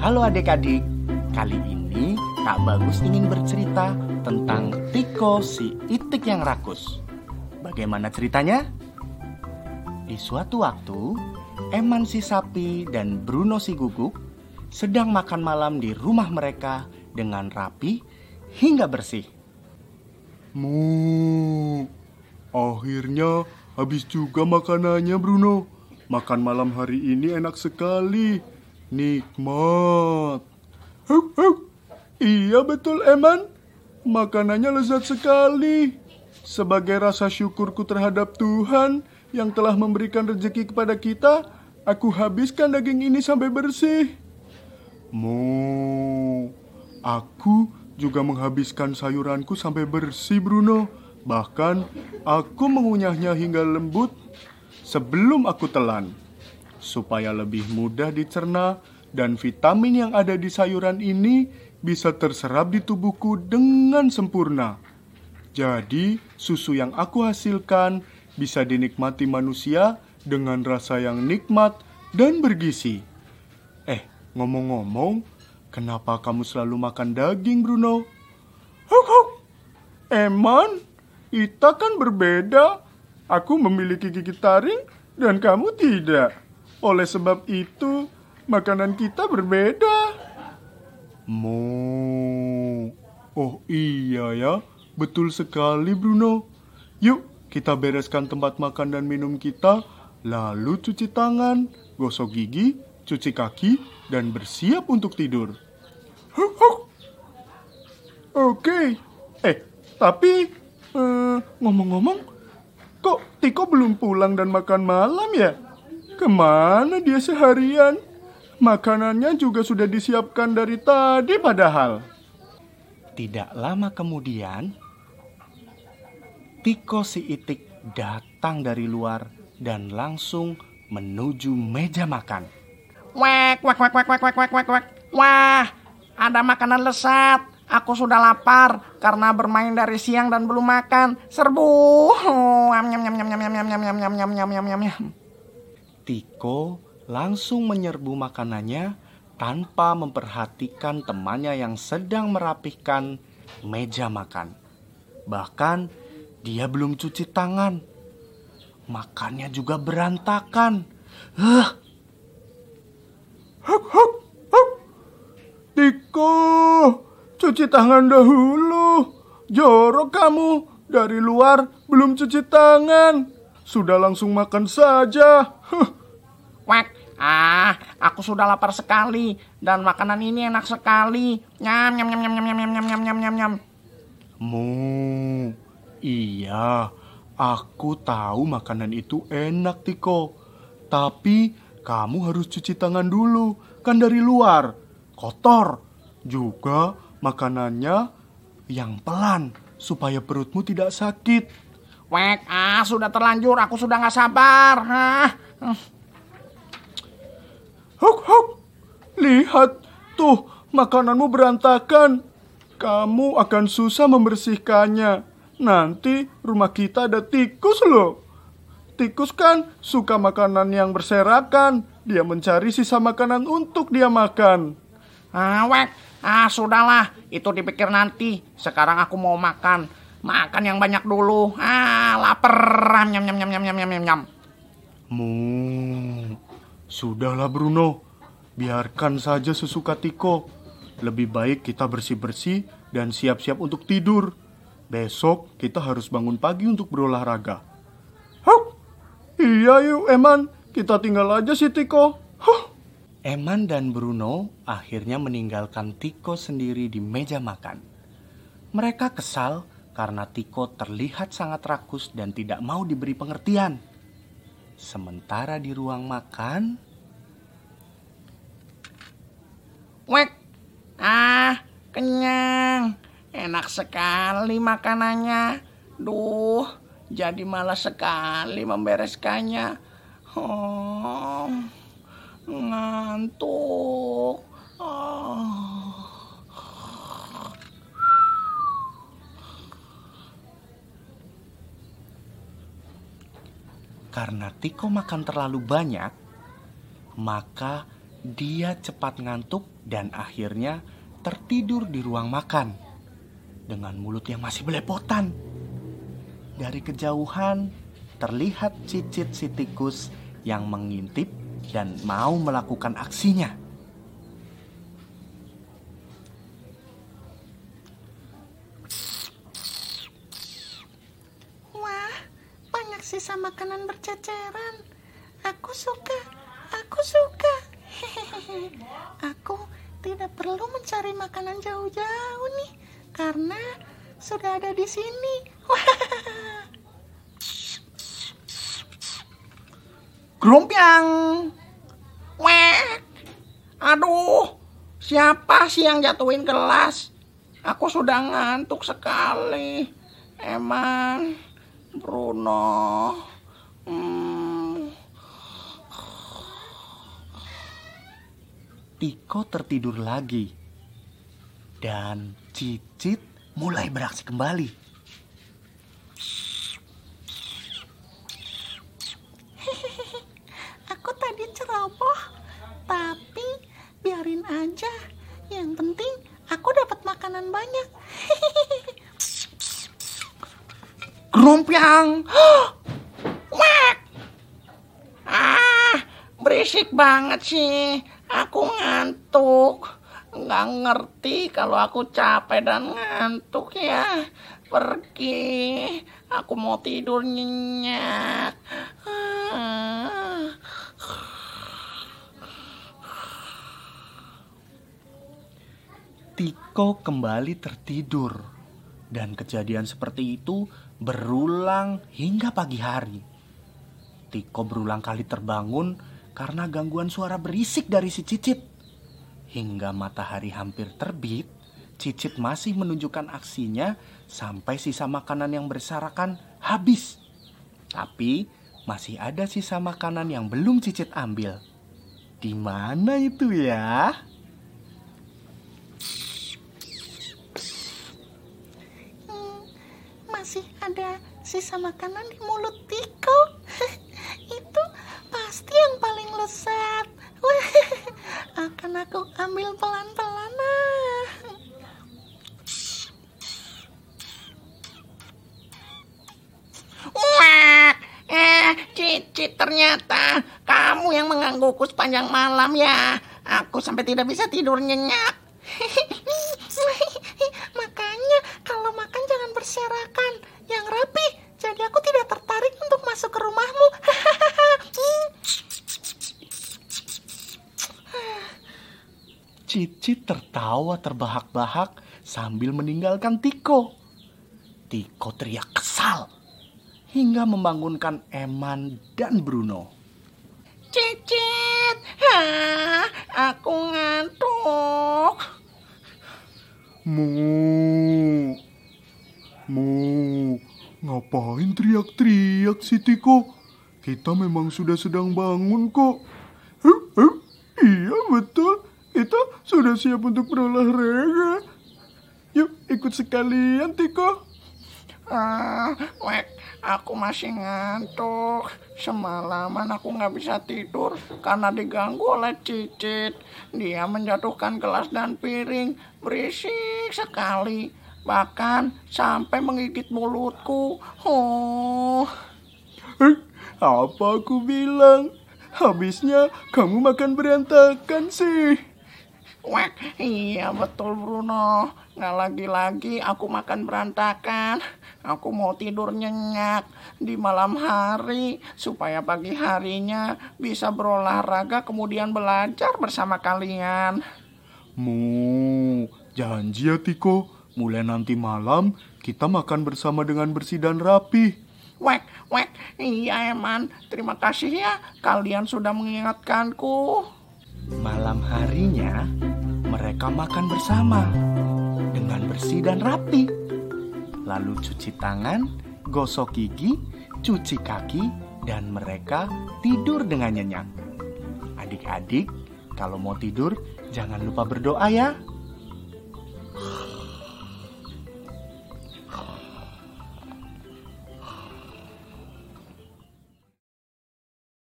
Halo adik-adik, kali ini Kak Bagus ingin bercerita tentang Tiko si itik yang rakus. Bagaimana ceritanya? Di suatu waktu, Eman si sapi dan Bruno si guguk sedang makan malam di rumah mereka dengan rapi hingga bersih. Mu, akhirnya habis juga makanannya Bruno. Makan malam hari ini enak sekali, nikmat. Huk, huk. Iya betul Eman, makanannya lezat sekali. Sebagai rasa syukurku terhadap Tuhan yang telah memberikan rezeki kepada kita, aku habiskan daging ini sampai bersih. Mu, aku juga menghabiskan sayuranku sampai bersih Bruno. Bahkan aku mengunyahnya hingga lembut sebelum aku telan. Supaya lebih mudah dicerna dan vitamin yang ada di sayuran ini bisa terserap di tubuhku dengan sempurna. Jadi, susu yang aku hasilkan bisa dinikmati manusia dengan rasa yang nikmat dan bergizi. Eh, ngomong-ngomong, kenapa kamu selalu makan daging, Bruno? Huk, huk. Eman, kita kan berbeda. Aku memiliki gigi taring dan kamu tidak. Oleh sebab itu, makanan kita berbeda. Mo. Oh iya ya, betul sekali Bruno. Yuk, kita bereskan tempat makan dan minum kita, lalu cuci tangan, gosok gigi, cuci kaki, dan bersiap untuk tidur. Huk, huk. Oke. Eh, tapi eh, ngomong-ngomong, kok Tiko belum pulang dan makan malam ya? Ke mana dia seharian? Makanannya juga sudah disiapkan dari tadi padahal. Tidak lama kemudian, Tiko si itik datang dari luar dan langsung menuju meja makan. Wek, wek, wek, wek, wek, wek, wek, wek, wek. Wah, ada makanan lesat. Aku sudah lapar karena bermain dari siang dan belum makan. Serbu. Oh, nyam, nyam, nyam, nyam, nyam, nyam, nyam, nyam, nyam, nyam, nyam, nyam, nyam, nyam. Tiko langsung menyerbu makanannya tanpa memperhatikan temannya yang sedang merapihkan meja makan. Bahkan dia belum cuci tangan. Makannya juga berantakan. Huh, Huk, huk, huk. Tiko, cuci tangan dahulu. Jorok kamu. Dari luar belum cuci tangan. Sudah langsung makan saja. Huh. Wek, ah, aku sudah lapar sekali dan makanan ini enak sekali. Nyam, nyam, nyam, nyam, nyam, nyam, nyam, nyam, nyam, nyam, nyam. Mu, iya, aku tahu makanan itu enak, Tiko. Tapi kamu harus cuci tangan dulu, kan dari luar. Kotor. Juga makanannya yang pelan, supaya perutmu tidak sakit. Wek, ah, sudah terlanjur. Aku sudah nggak sabar. Hah. Huk, huk. Lihat, tuh makananmu berantakan. Kamu akan susah membersihkannya. Nanti rumah kita ada tikus loh. Tikus kan suka makanan yang berserakan. Dia mencari sisa makanan untuk dia makan. Ah, Wek, ah, sudahlah. Itu dipikir nanti. Sekarang aku mau makan. Makan yang banyak dulu. Ah, lapar. Nyam, nyam, nyam, nyam, nyam, nyam, nyam. Mu, sudahlah Bruno. Biarkan saja sesuka Tiko. Lebih baik kita bersih-bersih dan siap-siap untuk tidur. Besok kita harus bangun pagi untuk berolahraga. Huk! Iya yuk Eman, kita tinggal aja si Tiko. Huh. Eman dan Bruno akhirnya meninggalkan Tiko sendiri di meja makan. Mereka kesal karena Tiko terlihat sangat rakus dan tidak mau diberi pengertian. Sementara di ruang makan, Wek, ah, kenyang. Enak sekali makanannya. Duh, jadi malas sekali membereskannya. Oh, ngantuk. Oh. Karena Tiko makan terlalu banyak, maka dia cepat ngantuk dan akhirnya tertidur di ruang makan dengan mulut yang masih belepotan. Dari kejauhan terlihat cicit si tikus yang mengintip dan mau melakukan aksinya. Wah, banyak sisa makanan berceceran. Aku suka, aku suka. Hehehe. Aku tidak perlu mencari makanan jauh-jauh nih, karena sudah ada di sini. Wah, Grumpiang. Wek. Aduh, siapa sih yang jatuhin gelas? Aku sudah ngantuk sekali. Emang Bruno. Hmm, Tiko tertidur lagi. Dan Cicit mulai beraksi kembali. aku tadi ceroboh, tapi biarin aja. Yang penting aku dapat makanan banyak. Grumpiang. Wek. Ah, berisik banget sih. Aku ngantuk. Nggak ngerti kalau aku capek dan ngantuk ya. Pergi. Aku mau tidur nyenyak. Tiko kembali tertidur. Dan kejadian seperti itu berulang hingga pagi hari. Tiko berulang kali terbangun karena gangguan suara berisik dari si Cicit. Hingga matahari hampir terbit, Cicit masih menunjukkan aksinya sampai sisa makanan yang berserakan habis. Tapi masih ada sisa makanan yang belum Cicit ambil. Di mana itu ya? Hmm, masih ada sisa makanan di mulut Tiko. Itu pasti yang paling lezat. Akan aku ambil pelan-pelan. ah. Wah, eh, Cicit ternyata kamu yang menggangguku sepanjang malam ya. Aku sampai tidak bisa tidur nyenyak. Makanya kalau makan jangan berserakan, yang rapi. Jadi aku tidak tertarik untuk masuk ke rumahmu. Cicit tertawa terbahak-bahak sambil meninggalkan Tiko. Tiko teriak kesal hingga membangunkan Eman dan Bruno. Cicit, ah, aku ngantuk. Mu. Mu. Ngapain teriak-teriak si Tiko? Kita memang sudah sedang bangun kok. Iya betul. Kita sudah siap untuk berolahraga. Yuk ikut sekalian Tiko. Ah, wek, aku masih ngantuk. Semalaman aku nggak bisa tidur karena diganggu oleh Cicit. Dia menjatuhkan gelas dan piring, berisik sekali. Bahkan sampai menggigit mulutku. Oh, Eh, apa aku bilang? Habisnya kamu makan berantakan sih. Wek, iya betul Bruno. Nggak lagi-lagi aku makan berantakan. Aku mau tidur nyenyak di malam hari supaya pagi harinya bisa berolahraga kemudian belajar bersama kalian. Mu, janji ya Tiko. Mulai nanti malam kita makan bersama dengan bersih dan rapi. Wek, wek, iya Eman. Terima kasih ya kalian sudah mengingatkanku. Malam harinya, mereka makan bersama dengan bersih dan rapi. Lalu cuci tangan, gosok gigi, cuci kaki, dan mereka tidur dengan nyenyak. Adik-adik, kalau mau tidur, jangan lupa berdoa ya.